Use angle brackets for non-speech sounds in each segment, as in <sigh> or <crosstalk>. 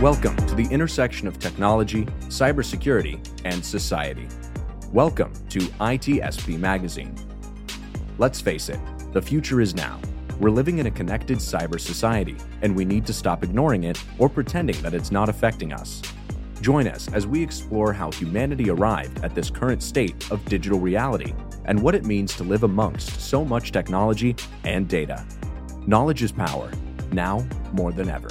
Welcome to the intersection of technology, cybersecurity, and society. Welcome to ITSP Magazine. Let's face it, the future is now. We're living in a connected cyber society, and we need to stop ignoring it or pretending that it's not affecting us. Join us as we explore how humanity arrived at this current state of digital reality and what it means to live amongst so much technology and data. Knowledge is power, now more than ever.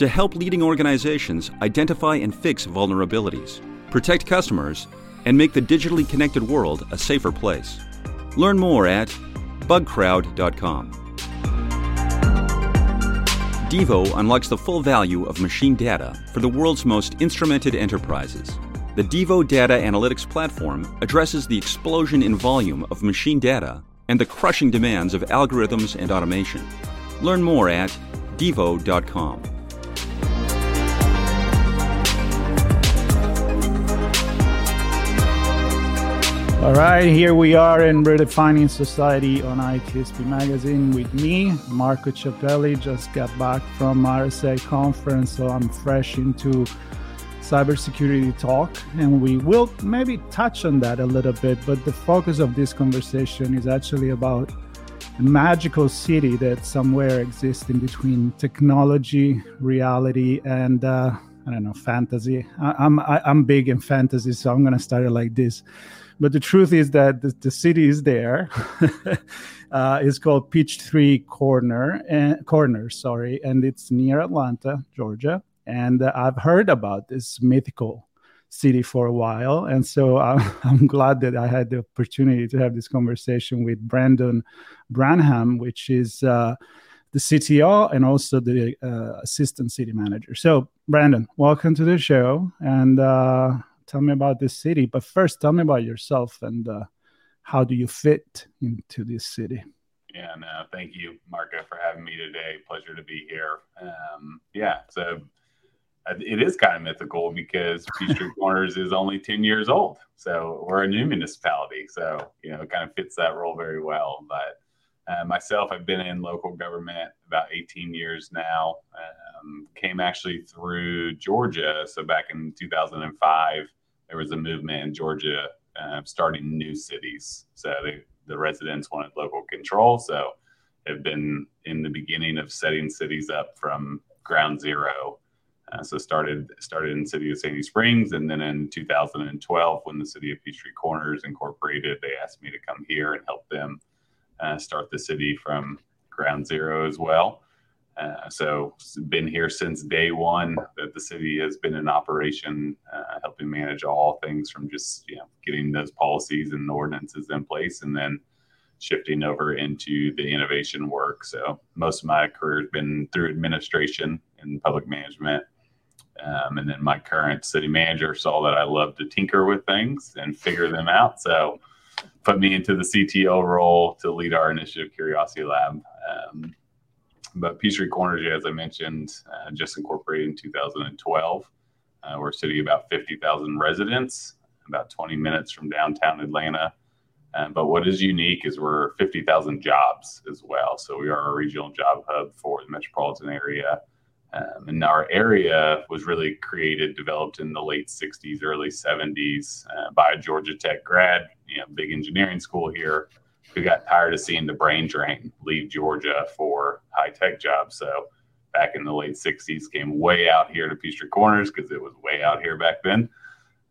to help leading organizations identify and fix vulnerabilities, protect customers, and make the digitally connected world a safer place. Learn more at bugcrowd.com. Devo unlocks the full value of machine data for the world's most instrumented enterprises. The Devo Data Analytics Platform addresses the explosion in volume of machine data and the crushing demands of algorithms and automation. Learn more at devo.com. All right, here we are in Redefining Society on ITSP Magazine with me, Marco Ciappelli. Just got back from RSA conference, so I'm fresh into cybersecurity talk, and we will maybe touch on that a little bit. But the focus of this conversation is actually about a magical city that somewhere exists in between technology, reality, and uh, I don't know, fantasy. I, I'm I, I'm big in fantasy, so I'm gonna start it like this but the truth is that the, the city is there. <laughs> uh, it's called Peachtree Corner, and, Corner, sorry, and it's near Atlanta, Georgia. And uh, I've heard about this mythical city for a while, and so <laughs> I'm, I'm glad that I had the opportunity to have this conversation with Brandon Branham, which is uh, the CTO and also the uh, assistant city manager. So, Brandon, welcome to the show, and uh, tell me about this city. But first, tell me about yourself and uh, how do you fit into this city? Yeah, no, thank you, Marco, for having me today. Pleasure to be here. Um, yeah, so uh, it is kind of mythical because Peachtree <laughs> Corners is only 10 years old. So we're a new municipality. So, you know, it kind of fits that role very well. But uh, myself, I've been in local government about 18 years now. Um, came actually through Georgia. So back in 2005, there was a movement in Georgia uh, starting new cities. So they, the residents wanted local control. So have been in the beginning of setting cities up from ground zero. Uh, so started started in city of Sandy Springs, and then in 2012, when the city of Peachtree Corners incorporated, they asked me to come here and help them uh, start the city from ground zero as well. Uh, so been here since day one that the city has been in operation, uh, helping manage all things from just you know getting those policies and ordinances in place, and then shifting over into the innovation work. So most of my career has been through administration and public management. Um, and then my current city manager saw that I love to tinker with things and figure them out. So put me into the CTO role to lead our initiative Curiosity Lab. Um, but Peachtree Corners, as I mentioned, uh, just incorporated in 2012. Uh, we're of about 50,000 residents, about 20 minutes from downtown Atlanta. Um, but what is unique is we're 50,000 jobs as well. So we are a regional job hub for the metropolitan area. Um, and our area was really created, developed in the late 60s, early 70s uh, by a Georgia Tech grad, you know, big engineering school here who got tired of seeing the brain drain leave Georgia for high tech jobs. So back in the late 60s, came way out here to Peachtree Corners because it was way out here back then.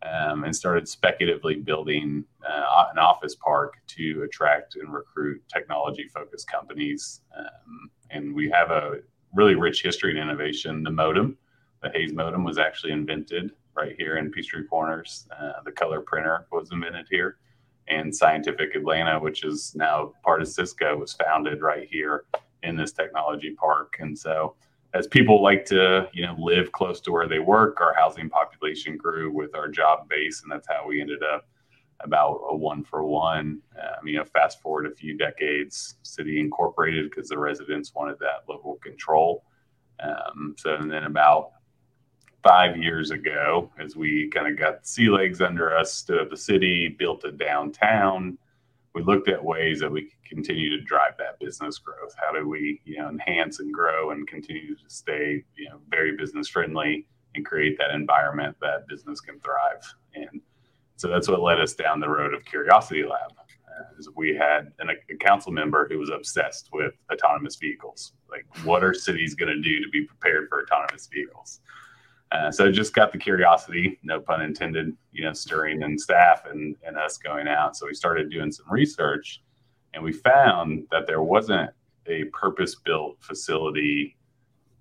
Um, and started speculatively building uh, an office park to attract and recruit technology focused companies. Um, and we have a really rich history and innovation. The modem, the Hayes modem, was actually invented right here in Peachtree Corners. Uh, the color printer was invented here and Scientific Atlanta, which is now part of Cisco, was founded right here in this technology park. And so as people like to, you know, live close to where they work, our housing population grew with our job base, and that's how we ended up about a one for one. Um, you know, fast forward a few decades, city incorporated because the residents wanted that local control. Um, so, and then about five years ago, as we kind of got sea legs under us, stood up the city, built a downtown. We looked at ways that we could continue to drive that business growth. How do we, you know, enhance and grow and continue to stay, you know, very business friendly and create that environment that business can thrive. And so that's what led us down the road of Curiosity Lab. Uh, we had an, a council member who was obsessed with autonomous vehicles. Like, what are cities going to do to be prepared for autonomous vehicles? Uh, so just got the curiosity, no pun intended, you know, stirring in staff and, and us going out. So we started doing some research and we found that there wasn't a purpose built facility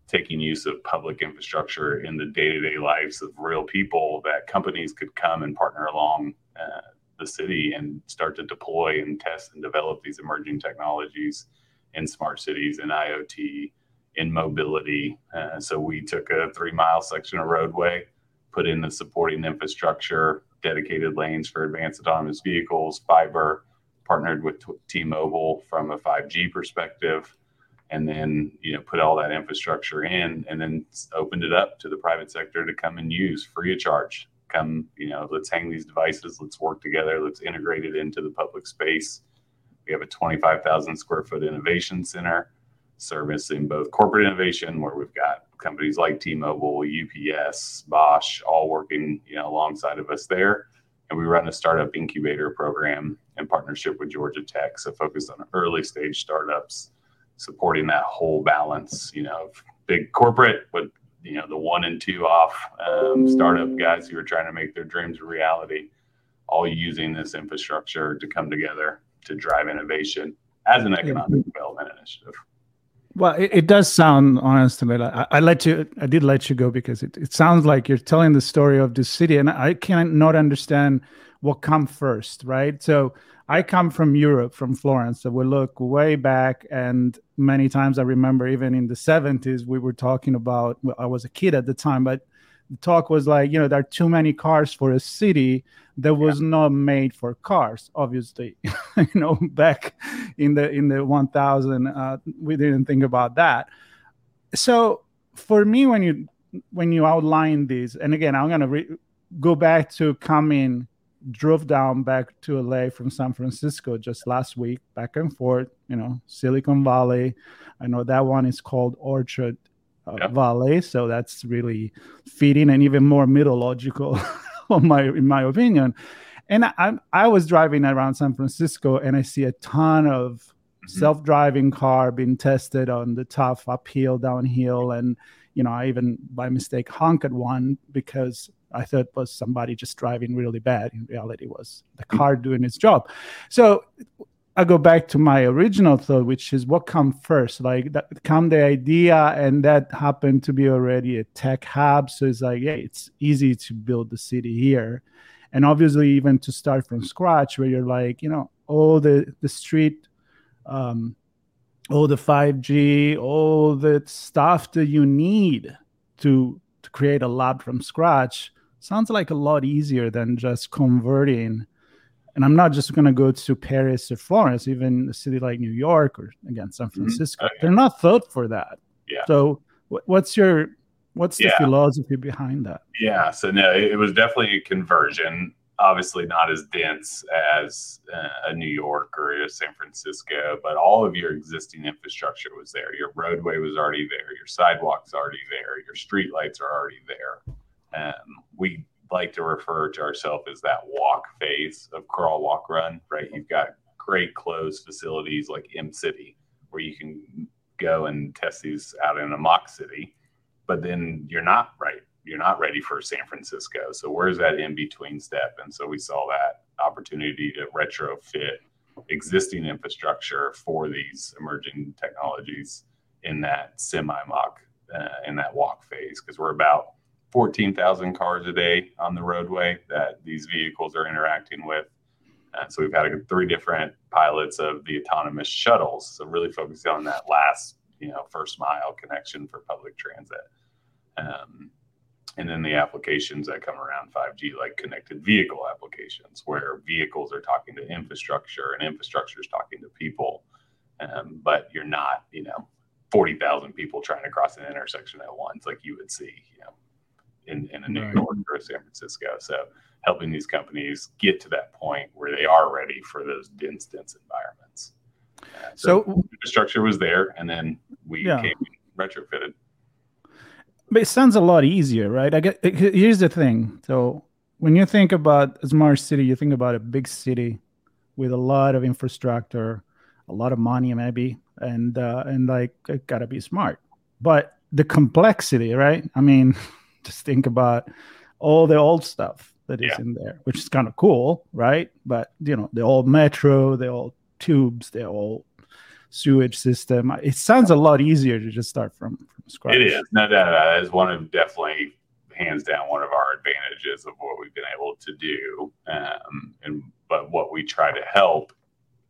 taking use of public infrastructure in the day-to-day lives of real people that companies could come and partner along uh, the city and start to deploy and test and develop these emerging technologies in smart cities and IoT in mobility. Uh, so we took a three-mile section of roadway, put in the supporting infrastructure, dedicated lanes for advanced autonomous vehicles, fiber, partnered with T-Mobile from a 5G perspective and then you know put all that infrastructure in and then opened it up to the private sector to come and use free of charge. Come you know let's hang these devices let's work together let's integrate it into the public space. We have a 25000 square foot innovation center servicing both corporate innovation where we've got companies like t-mobile ups bosch all working you know alongside of us there and we run a startup incubator program in partnership with georgia tech so focused on early stage startups supporting that whole balance, you know, big corporate with you know the one and two off um, startup guys who are trying to make their dreams a reality, all using this infrastructure to come together to drive innovation as an economic development initiative. Well, it, it does sound honest to me. I, I, let you, I did let you go because it, it sounds like you're telling the story of the city, and I cannot understand what come first, right? So I come from Europe, from Florence. So we look way back, and many times I remember even in the 70s, we were talking about, well, I was a kid at the time, but the talk was like, you know, there are too many cars for a city that was yeah. not made for cars. Obviously, <laughs> you know, back in the in the 1000, uh, we didn't think about that. So for me, when you when you outline these, and again, I'm gonna re- go back to coming drove down back to LA from San Francisco just last week, back and forth, you know, Silicon Valley. I know that one is called Orchard Valley, so that's really fitting and even more mythological, in <laughs> my in my opinion. And I I was driving around San Francisco and I see a ton of mm-hmm. self-driving car being tested on the tough uphill, downhill, and you know I even by mistake honked at one because I thought was somebody just driving really bad. In reality, was the hmm. car doing its job. So I go back to my original thought, which is what come first? Like that come the idea, and that happened to be already a tech hub. So it's like, yeah, it's easy to build the city here, and obviously even to start from scratch, where you're like, you know, all the the street. Um, all the 5G, all the stuff that you need to to create a lab from scratch sounds like a lot easier than just converting and i'm not just going to go to paris or florence even a city like new york or again san mm-hmm. francisco mm-hmm. okay. they're not thought for that yeah so what's your what's the yeah. philosophy behind that yeah so no it was definitely a conversion obviously not as dense as uh, a new york or a san francisco but all of your existing infrastructure was there your roadway was already there your sidewalks already there your street lights are already there um, we like to refer to ourselves as that walk phase of crawl, walk, run, right? You've got great closed facilities like M City where you can go and test these out in a mock city, but then you're not right. You're not ready for San Francisco. So where's that in between step? And so we saw that opportunity to retrofit existing infrastructure for these emerging technologies in that semi mock uh, in that walk phase because we're about 14,000 cars a day on the roadway that these vehicles are interacting with. So we've had three different pilots of the autonomous shuttles. So really focusing on that last you know first mile connection for public transit. Um, and then the applications that come around 5G, like connected vehicle applications, where vehicles are talking to infrastructure and infrastructure is talking to people, um, but you're not, you know, 40,000 people trying to cross an intersection at once, like you would see, you know, in, in a New right. York or San Francisco. So helping these companies get to that point where they are ready for those dense, dense environments. Uh, so, so, infrastructure was there, and then we yeah. came retrofitted. But it sounds a lot easier, right? I get here's the thing. So when you think about a smart city, you think about a big city with a lot of infrastructure, a lot of money, maybe, and uh, and like it gotta be smart. But the complexity, right? I mean, <laughs> just think about all the old stuff that is yeah. in there, which is kind of cool, right? But you know, the old metro, the old tubes, the old sewage system. It sounds a lot easier to just start from, from scratch. It is. No doubt that is one of definitely hands down one of our advantages of what we've been able to do. Um, and but what we try to help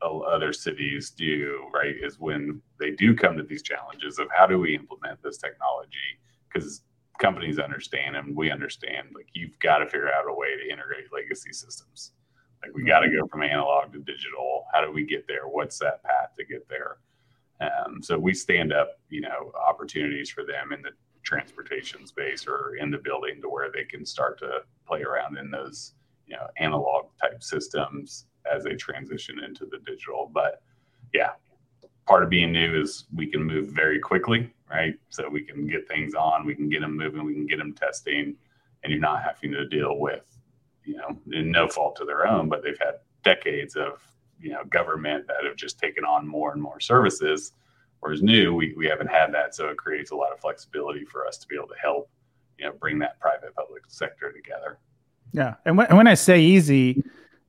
other cities do right is when they do come to these challenges of how do we implement this technology because companies understand and we understand like you've got to figure out a way to integrate legacy systems like we got to go from analog to digital. How do we get there? What's that path to get there? Um, so we stand up, you know, opportunities for them in the transportation space or in the building to where they can start to play around in those, you know, analog type systems as they transition into the digital. But yeah, part of being new is we can move very quickly, right? So we can get things on, we can get them moving, we can get them testing, and you're not having to deal with you know, no fault to their own, but they've had decades of, you know, government that have just taken on more and more services. Whereas new, we, we haven't had that. So it creates a lot of flexibility for us to be able to help, you know, bring that private public sector together. Yeah. And when, when I say easy,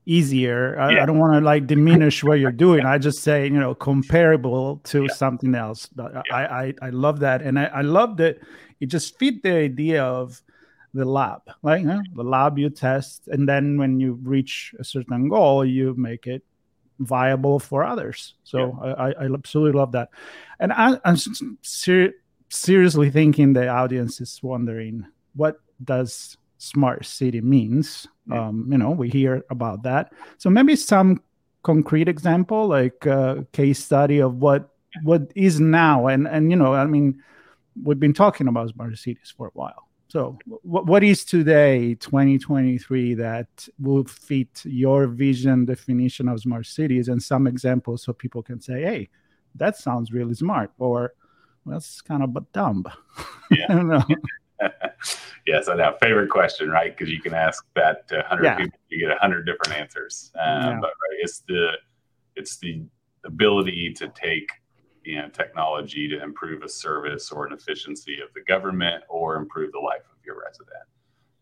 easier, I, yeah. I don't want to like diminish what you're <laughs> doing. I just say, you know, comparable to yeah. something else. But yeah. I, I, I love that. And I, I love that it just fit the idea of, the lab, right? The lab you test, and then when you reach a certain goal, you make it viable for others. So. I, I, absolutely love that. And I, am ser- seriously thinking the audience is wondering what does smart city means. Yeah. Um, you know, we hear about that. So maybe some concrete example, like a case study of what what is now. And and you know, I mean, we've been talking about smart cities for a while. So, what, what is today, 2023, that will fit your vision definition of smart cities and some examples so people can say, hey, that sounds really smart, or well, that's kind of dumb. <laughs> Yeah. I don't know. Yes, I know. Favorite question, right? Because you can ask that to 100 yeah. people, you get 100 different answers. Um, yeah. But right, it's the it's the ability to take you know technology to improve a service or an efficiency of the government or improve the life of your resident.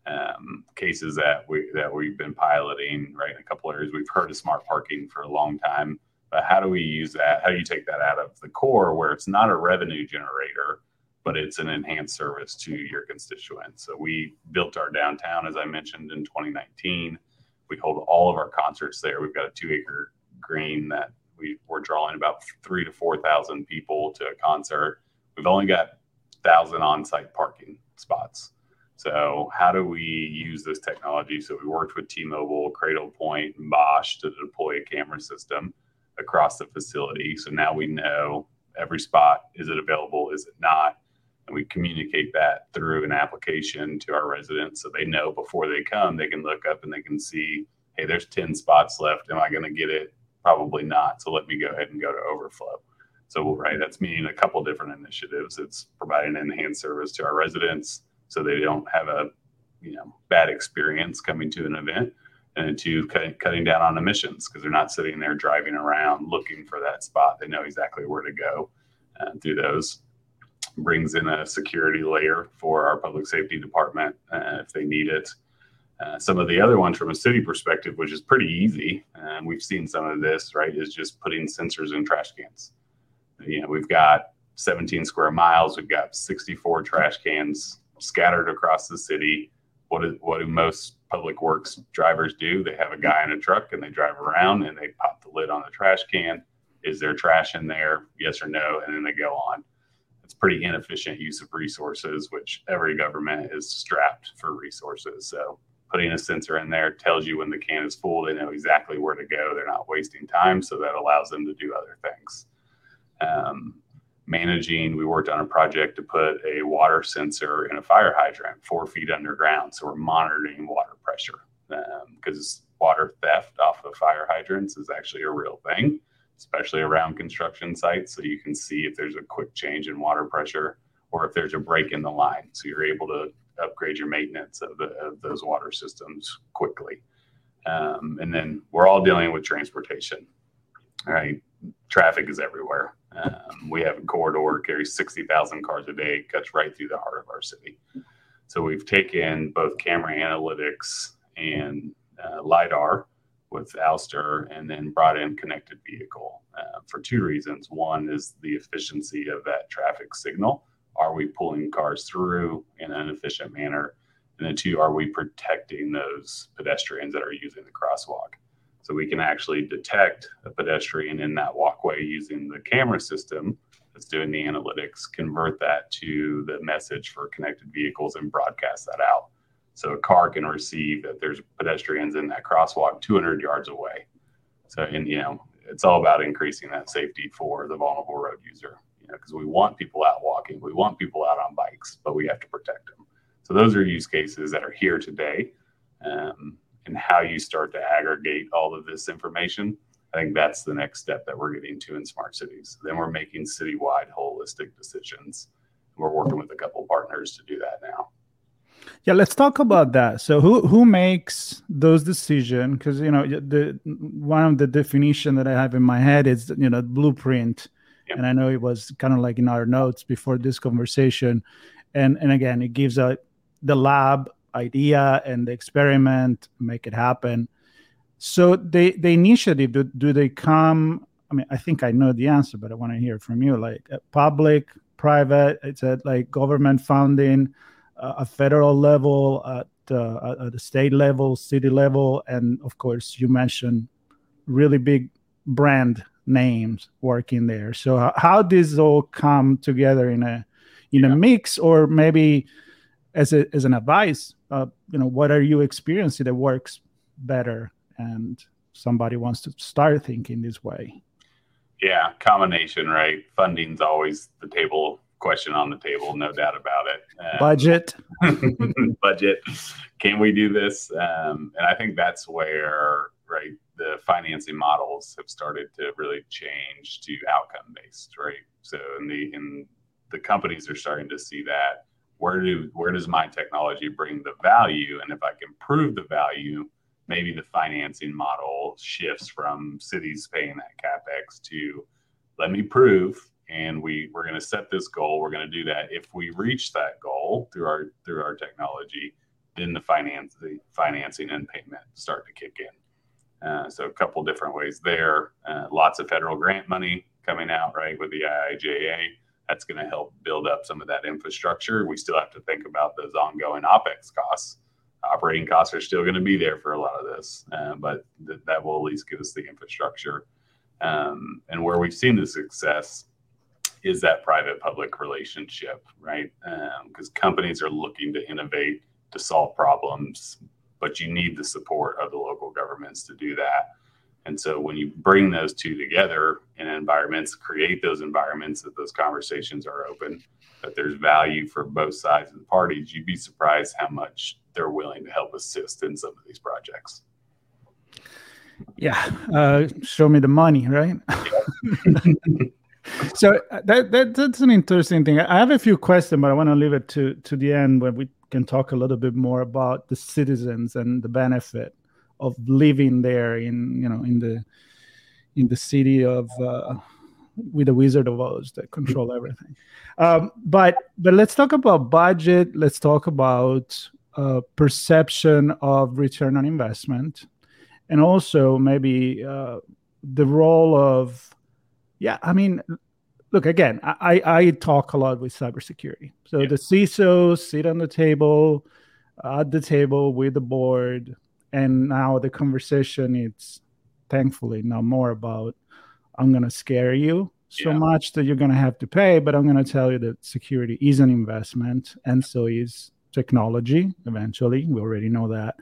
Um, cases that we that we've been piloting right in a couple areas. We've heard of smart parking for a long time, but how do we use that? How do you take that out of the core where it's not a revenue generator, but it's an enhanced service to your constituents? So we built our downtown, as I mentioned, in 2019. We hold all of our concerts there. We've got a two acre green that we we're drawing about three to four thousand people to a concert. We've only got thousand on-site parking spots. So how do we use this technology? So we worked with T-Mobile, Cradlepoint, and Bosch to deploy a camera system across the facility. So now we know every spot is it available, is it not, and we communicate that through an application to our residents so they know before they come they can look up and they can see hey there's 10 spots left am i going to get it probably not. So let me go ahead and go to overflow. So right, that's meaning a couple different initiatives. It's providing enhanced service to our residents so they don't have a you know bad experience coming to an event, and two cutting down on emissions because they're not sitting there driving around looking for that spot. They know exactly where to go uh, through those. Brings in a security layer for our public safety department uh, if they need it. Uh, some of the other ones from a city perspective, which is pretty easy, and we've seen some of this, right, is just putting sensors in trash cans. You know, we've got 17 square miles, we've got 64 trash cans scattered across the city. What, is, what do most public works drivers do? They have a guy in a truck and they drive around and they pop the lid on the trash can. Is there trash in there? Yes or no? And then they go on. It's pretty inefficient use of resources, which every government is strapped for resources. So putting a sensor in there tells you when the can is full. They know exactly where to go. They're not wasting time, so that allows them to do other things. Um, managing, we worked on a project to put a water sensor in a fire hydrant four feet underground. So we're monitoring water pressure because um, water theft off of fire hydrants is actually a real thing, especially around construction sites. So you can see if there's a quick change in water pressure or if there's a break in the line. So you're able to upgrade your maintenance of, the, of those water systems quickly. Um, and then we're all dealing with transportation, right? Traffic is everywhere. Um, we have a corridor carries 60,000 cars a day, cuts right through the heart of our city. So we've taken both camera analytics and uh, LiDAR with Ouster and then brought in connected vehicle uh, for two reasons. One is the efficiency of that traffic signal. Are we pulling cars through in an efficient manner? And then two, are we protecting those pedestrians that are using the crosswalk? So we can actually detect a pedestrian in that walkway using the camera system that's doing the analytics, convert that to the message for connected vehicles and broadcast that out. So a car can receive that there's pedestrians in that crosswalk 200 yards away. So, and you know, it's all about increasing that safety for the vulnerable road user, you know, because we want people out walking, we want people out on bikes, but we have to protect them. So those are use cases that are here today. Um, and how you start to aggregate all of this information. I think that's the next step that we're getting to in smart cities. Then we're making citywide holistic decisions. We're working with a couple partners to do that now. Yeah, let's talk about that. So who who makes those decisions? Because you know the one of the definition that I have in my head is you know blueprint, yeah. and I know it was kind of like in our notes before this conversation, and and again it gives a the lab idea and the experiment, make it happen. So the the initiative do, do they come? I mean, I think I know the answer, but I want to hear from you. Like uh, public, private, it's at like government funding, a federal level, at, uh, at the state level, city level, and of course, you mentioned really big brand names working there. So how, how does all come together in a in yeah. a mix, or maybe as a, as an advice uh, you know what are you experiencing that works better and somebody wants to start thinking this way yeah combination right funding's always the table question on the table no doubt about it. Um, budget. <laughs> Budget. Can we do this? Um, and i think that's where right the financing models have started to really change to outcome based right? So in the in the companies are starting to see that. Where do where does my technology bring the value? And if i can prove the value maybe the financing model shifts from cities paying that capex to let me prove and we we're going to set this goal we're going to do that if we reach that goal through our through our technology then the finance the financing and payment start to kick in uh, so a couple different ways there uh, lots of federal grant money coming out right with the iija that's going to help build up some of that infrastructure. We still have to think about those ongoing OPEX costs. Operating costs are still going to be there for a lot of this, uh, but th- that will at least give us the infrastructure. Um, and where we've seen the success is that private public relationship, right? Because um, companies are looking to innovate to solve problems, but you need the support of the local governments to do that. And so when you bring those two together in environments, create those environments that those conversations are open, that there's value for both sides of the parties, you'd be surprised how much they're willing to help assist in some of these projects. Yeah, uh, show me the money, right? <laughs> so uh, that, that that's an interesting thing. I have a few questions, but I want to leave it to to the end when we can talk a little bit more about the citizens and the benefit of living there in you know in the in the city of uh, with the Wizard of Oz that control everything. Um, but but let's talk about budget. Let's talk about uh, perception of return on investment, and also maybe uh, the role of yeah. I mean, look again. I I talk a lot with cybersecurity. So yeah. the CISOs sit on the table, at the table with the board and now the conversation it's thankfully now more about i'm going to scare you so yeah. much that you're going to have to pay, but I'm going to tell you that security is an investment, and so is technology eventually. We already know that.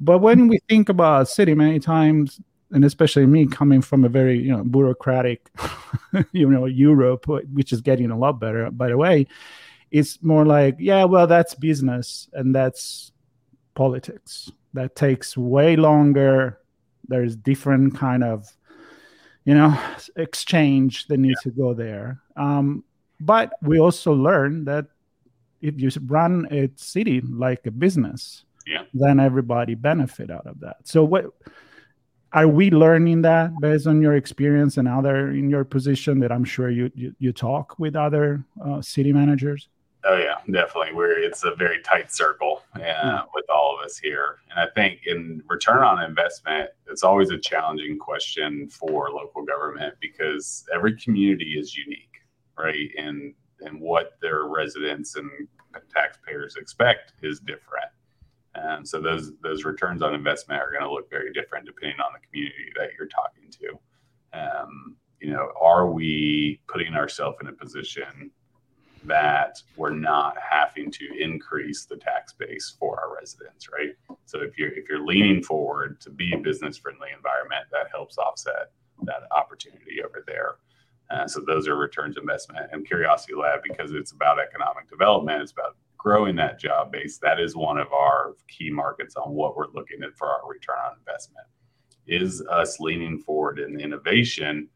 But when we think about city, many times, and especially me coming from a very you know bureaucratic, <laughs> you know Europe, which is getting a lot better, by the way, it's more like yeah, well that's business and that's politics. That takes way longer. There's different kind of you know exchange that needs yeah. to go there. Um, but we also learn that if you run a city like a business, yeah. then everybody benefit out of that. So what are we learning that based on your experience and other in your position that I'm sure you you, you talk with other uh, city managers? Oh yeah, definitely. We're it's a very tight circle uh, yeah. with all of us here, and I think in return on investment, it's always a challenging question for local government because every community is unique, right? And and what their residents and taxpayers expect is different. And so those those returns on investment are going to look very different depending on the community that you're talking to. Um, you know, are we putting ourselves in a position that we're not having to increase the tax base for our residents, right? So if you're if you're leaning forward to be a business friendly environment, that helps offset that opportunity over there. Uh, so those are returns investment and Curiosity Lab because it's about economic development. It's about growing that job base. That is one of our key markets on what we're looking at for our return on investment. Is us leaning forward in innovation,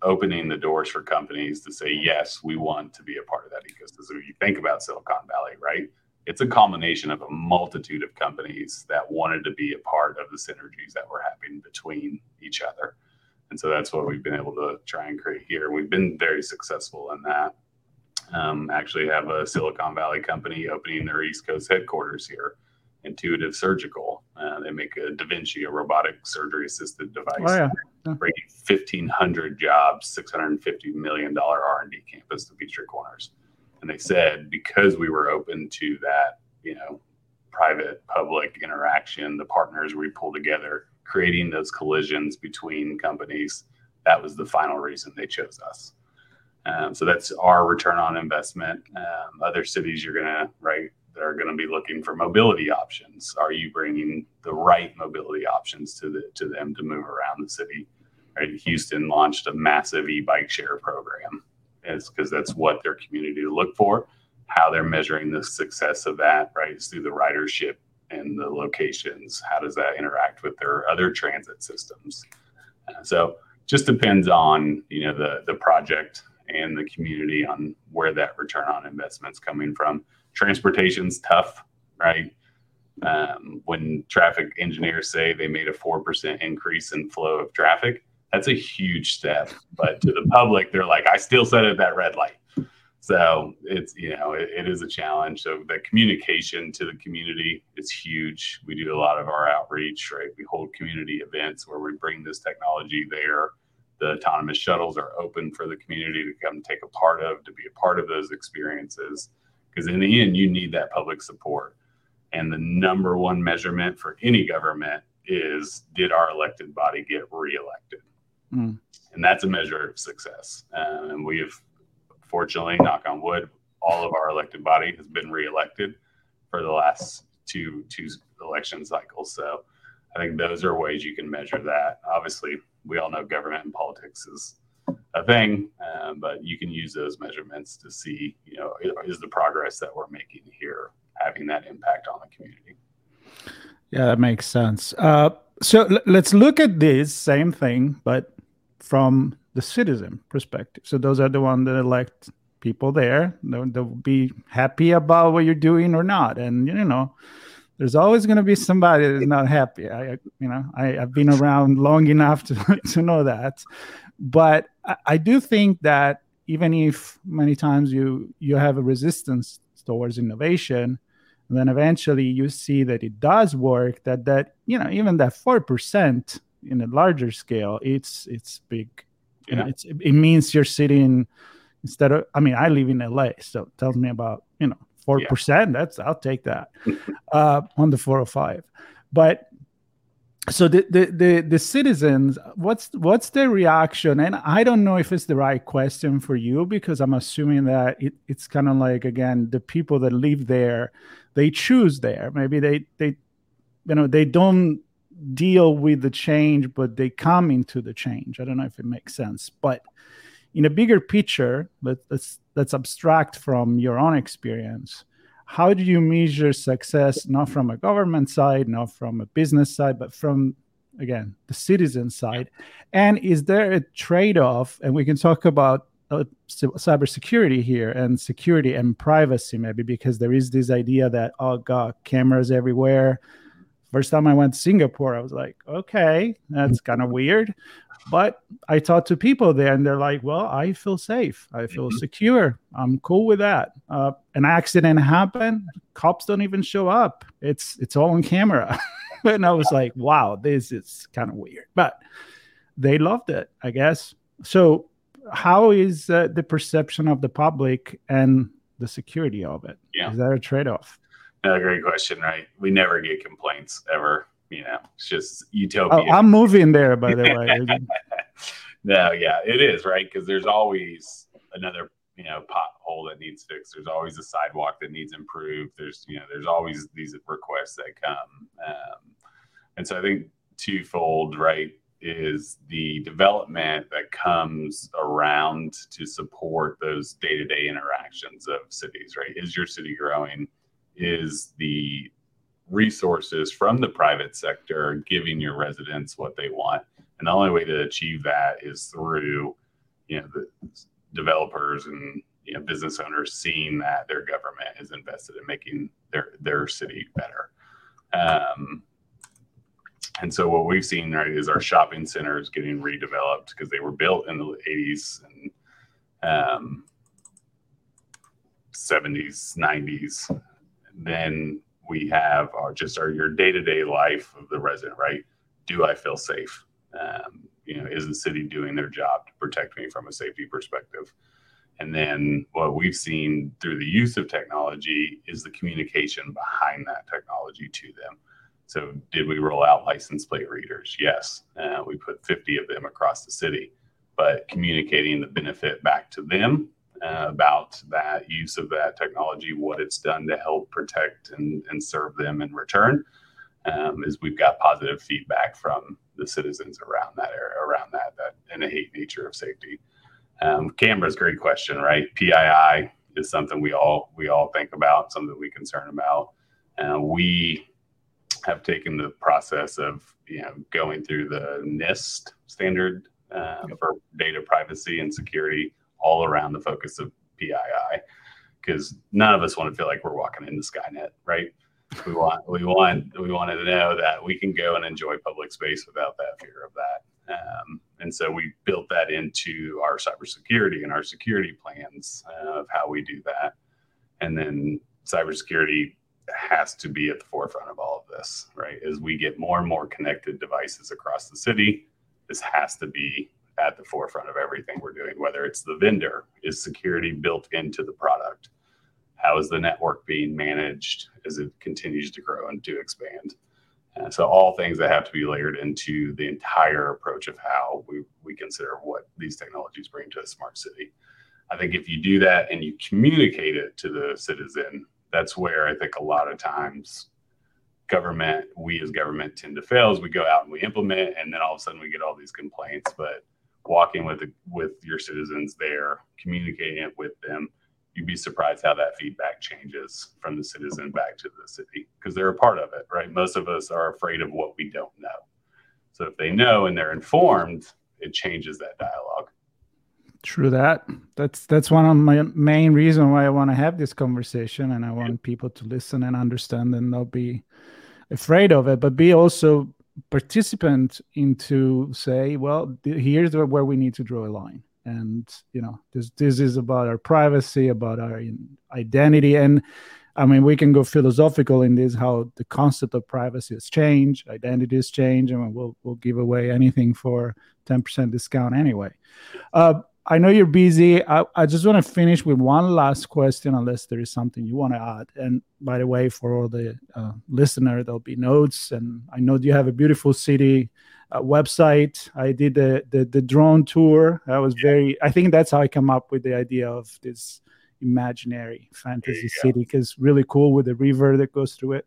opening the doors for companies to say yes, we want to be a part of that ecosystem. If you think about Silicon Valley, right? It's a combination of a multitude of companies that wanted to be a part of the synergies that were happening between each other. And so that's what we've been able to try and create here. We've been very successful in that. Um, actually, have a Silicon Valley company opening their East Coast headquarters here, Intuitive Surgical. Uh, they make a Da Vinci, a robotic surgery assisted device, oh, yeah. Yeah. bringing 1,500 jobs, $650 million R&D campus to Peachtree Corners. And they said because we were open to that, you know, private public interaction, the partners we pull together creating those collisions between companies. That was the final reason they chose us. Um, so that's our return on investment. Um, other cities, you're gonna right, they're gonna be looking for mobility options. Are you bringing the right mobility options to the to them to move around the city? Right, Houston launched a massive e-bike share program, because that's what their community look for. How they're measuring the success of that, right, is through the ridership and the locations how does that interact with their other transit systems uh, so just depends on you know the the project and the community on where that return on investment's coming from transportation's tough right um, when traffic engineers say they made a 4% increase in flow of traffic that's a huge step but to the public they're like i still set at that red light so it's you know it, it is a challenge. So the communication to the community is huge. We do a lot of our outreach, right? We hold community events where we bring this technology there. The autonomous shuttles are open for the community to come take a part of, to be a part of those experiences. Because in the end, you need that public support. And the number one measurement for any government is did our elected body get reelected? Mm. And that's a measure of success. Uh, and we have fortunately, knock on wood, all of our elected body has been reelected for the last two two election cycles. So I think those are ways you can measure that. Obviously, we all know government and politics is a thing, uh, but you can use those measurements to see, you know, is the progress that we're making here having that impact on the community. Yeah, that makes sense. Uh, so l- let's look at this same thing, but from the citizen perspective. So those are the ones that elect people there. They'll, they'll be happy about what you're doing or not. And you know, there's always going to be somebody that's not happy. I, you know, I, have been around long enough to, <laughs> to know that. But I, I do think that even if many times you you have a resistance towards innovation, then eventually you see that it does work. That that you know even that four percent in a larger scale, it's it's big you know, it's, it means you're sitting instead of. I mean, I live in LA, so it tells me about you know four yeah. percent. That's I'll take that <laughs> uh, on the 405. But so the, the, the the citizens what's what's their reaction and i don't know if it's the right question for you because i'm assuming that it, it's kind of like again the people that live there they choose there maybe they they you know they don't deal with the change but they come into the change i don't know if it makes sense but in a bigger picture let, let's let's abstract from your own experience. How do you measure success not from a government side not from a business side but from again the citizen side? And is there a trade-off and we can talk about uh, cybersecurity here and security and privacy maybe because there is this idea that oh god cameras everywhere. First time i went to singapore i was like okay that's kind of weird but I talked to people there, and they're like, "Well, I feel safe. I feel mm-hmm. secure. I'm cool with that. Uh, an accident happened. Cops don't even show up. It's it's all on camera." <laughs> and I was like, "Wow, this is kind of weird." But they loved it, I guess. So, how is uh, the perception of the public and the security of it? Yeah. Is that a trade-off? No, great question. Right? We never get complaints ever you know, it's just utopia. Oh, I'm moving there, by the way. <laughs> <laughs> no, yeah, it is right because there's always another you know pothole that needs fixed. There's always a sidewalk that needs improved. There's you know there's always these requests that come, um, and so I think twofold, right? Is the development that comes around to support those day to day interactions of cities, right? Is your city growing? Is the resources from the private sector giving your residents what they want. And the only way to achieve that is through, you know, the developers and you know business owners seeing that their government is invested in making their their city better. Um, and so what we've seen right is our shopping centers getting redeveloped because they were built in the 80s and um, 70s, 90s. Then we have are just our your day to day life of the resident, right? Do I feel safe? Um, you know, is the city doing their job to protect me from a safety perspective? And then what we've seen through the use of technology is the communication behind that technology to them. So, did we roll out license plate readers? Yes. Uh, we put 50 of them across the city, but communicating the benefit back to them uh, about that use of that technology, what it's done to help protect and, and serve them in return, um, is we've got positive feedback from the citizens around that area, around that that innate nature of safety. Um, cameras, great question, right? PII is something we all we all think about, something we concern about. Uh, we have taken the process of you know going through the NIST standard uh, for data privacy and security all around the focus of PII because none of us want to feel like we're walking into Skynet, right? We want we want we wanted to know that we can go and enjoy public space without that fear of that. Um, and so we built that into our cybersecurity and our security plans uh, of how we do that. And then cybersecurity has to be at the forefront of all of this, right? As we get more and more connected devices across the city, this has to be at the forefront of everything we're doing, whether it's the vendor, is security built into the product? How is the network being managed as it continues to grow and to expand? Uh, so, all things that have to be layered into the entire approach of how we, we consider what these technologies bring to a smart city. I think if you do that and you communicate it to the citizen, that's where I think a lot of times government, we as government tend to fail as we go out and we implement, and then all of a sudden we get all these complaints. But walking with the, with your citizens there, communicating it with them, you'd be surprised how that feedback changes from the citizen back to the city because they're a part of it, right? Most of us are afraid of what we don't know. So if they know and they're informed, it changes that dialogue. True that. That's that's one of my main reason why I want to have this conversation and I want yeah. people to listen and understand and not be afraid of it, but be also participant into say, well, here's where we need to draw a line. And you know, this this is about our privacy, about our identity, and I mean, we can go philosophical in this how the concept of privacy has changed, identity has changed, and we'll we'll give away anything for ten percent discount anyway. Uh, I know you're busy. I, I just want to finish with one last question, unless there is something you want to add. And by the way, for all the uh, listener, there'll be notes. And I know you have a beautiful city uh, website. I did the, the, the drone tour. That was very. I think that's how I come up with the idea of this imaginary fantasy city because really cool with the river that goes through it.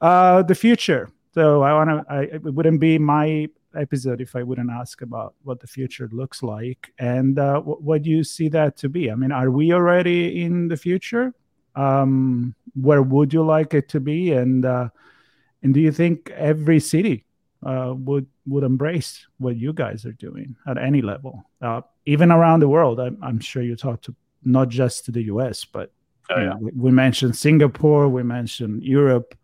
Uh, the future. So I want to. I it wouldn't be my episode if I wouldn't ask about what the future looks like and uh, what, what do you see that to be? I mean, are we already in the future? Um, where would you like it to be? And uh, and do you think every city uh, would would embrace what you guys are doing at any level, uh, even around the world? I'm, I'm sure you talk to not just to the U.S., but oh, yeah. know, we, we mentioned Singapore, we mentioned Europe.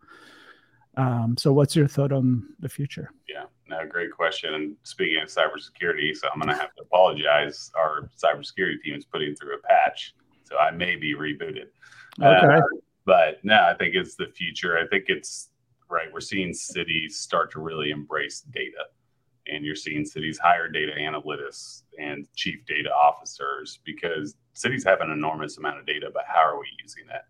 Um, so, what's your thought on the future? Yeah, no, great question. And speaking of cybersecurity, so I'm going to have to apologize. Our cybersecurity team is putting through a patch, so I may be rebooted. Okay. Uh, but no, I think it's the future. I think it's right. We're seeing cities start to really embrace data, and you're seeing cities hire data analysts and chief data officers because cities have an enormous amount of data. But how are we using it?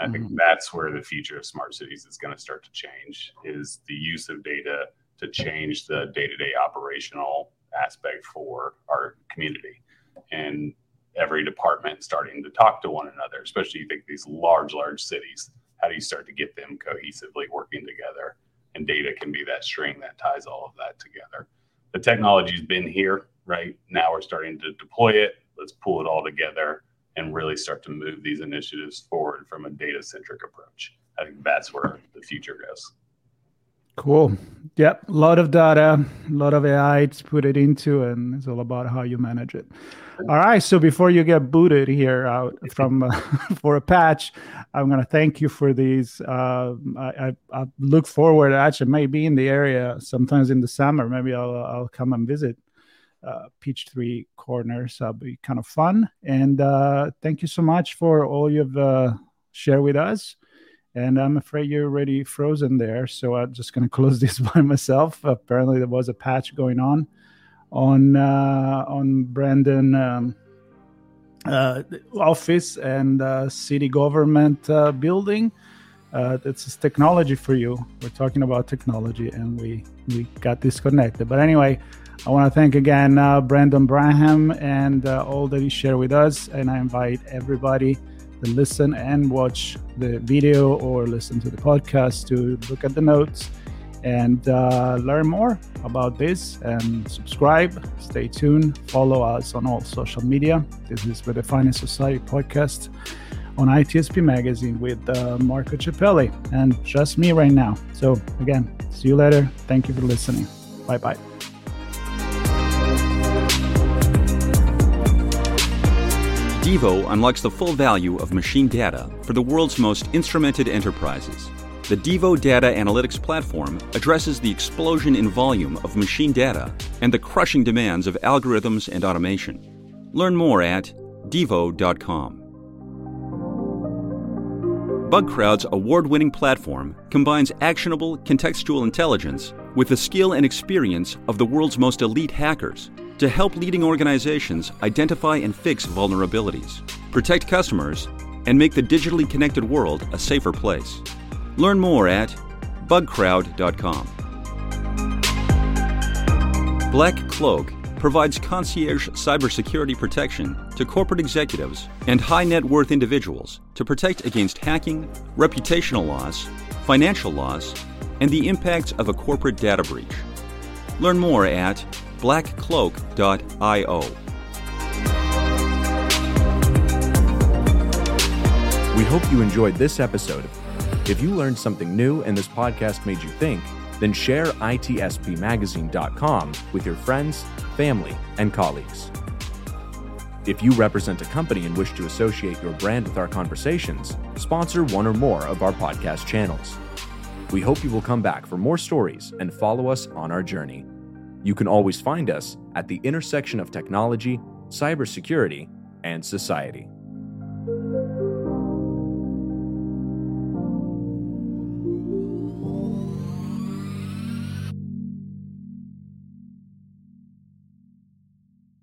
I think mm-hmm. that's where the future of smart cities is going to start to change. Is the use of data to change the day-to-day operational aspect for our community. And every department starting to talk to one another especially you think these large large cities how do you start to get them cohesively working together? And data can be that string that ties all of that together. The technology's been here right? Now we're starting to deploy it. Let's pull it all together and really start to move these initiatives forward from a data centric approach. I think that's where the future goes Cool. Yep. A lot of data, a lot of AI to put it into, and it's all about how you manage it. All right. So before you get booted here out <laughs> from uh, <laughs> for a patch, I'm gonna thank you for these. Uh, I, I, I, look forward. Actually, maybe in the area sometimes in the summer. Maybe I'll I'll come and visit uh, Peachtree Corners. That'll be kind of fun. And uh, thank you so much for all you've uh, shared with us and I'm afraid you're already frozen there. So I'm just going <laughs> to close this by myself. Apparently, there was a patch going on on uh, on Brandon um, uh, office and uh, city government uh, building. Uh, that's technology for you. We're talking about technology, and we we got disconnected. But anyway, I want to thank again uh, Brandon Branham and all that he shared with us, and I invite everybody listen and watch the video or listen to the podcast to look at the notes and uh, learn more about this and subscribe. Stay tuned. Follow us on all social media. This is the Redefining Society podcast on ITSP Magazine with uh, Marco Ciappelli and just me right now. So, again, see you later. Thank you for listening. Bye bye. Devo unlocks the full value of machine data for the world's most instrumented enterprises. The Devo Data Analytics Platform addresses the explosion in volume of machine data and the crushing demands of algorithms and automation. Learn more at devo.com. Bugcrowd's award winning platform combines actionable contextual intelligence with the skill and experience of the world's most elite hackers to help leading organizations identify and fix vulnerabilities, protect customers, and make the digitally connected world a safer place. Learn more at bugcrowd.com. Black Cloak provides concierge cybersecurity protection to corporate executives and high net worth individuals to protect against hacking, reputational loss, financial loss, and the impacts of a corporate data breach. Learn more at blackcloak.io. We hope you enjoyed this episode. If you learned something new and this podcast made you think, then share itspmagazine.com with your friends, family, and colleagues. If you represent a company and wish to associate your brand with our conversations, sponsor one or more of our podcast channels. We hope you will come back for more stories and follow us on our journey. You can always find us at the intersection of technology, cybersecurity, and society.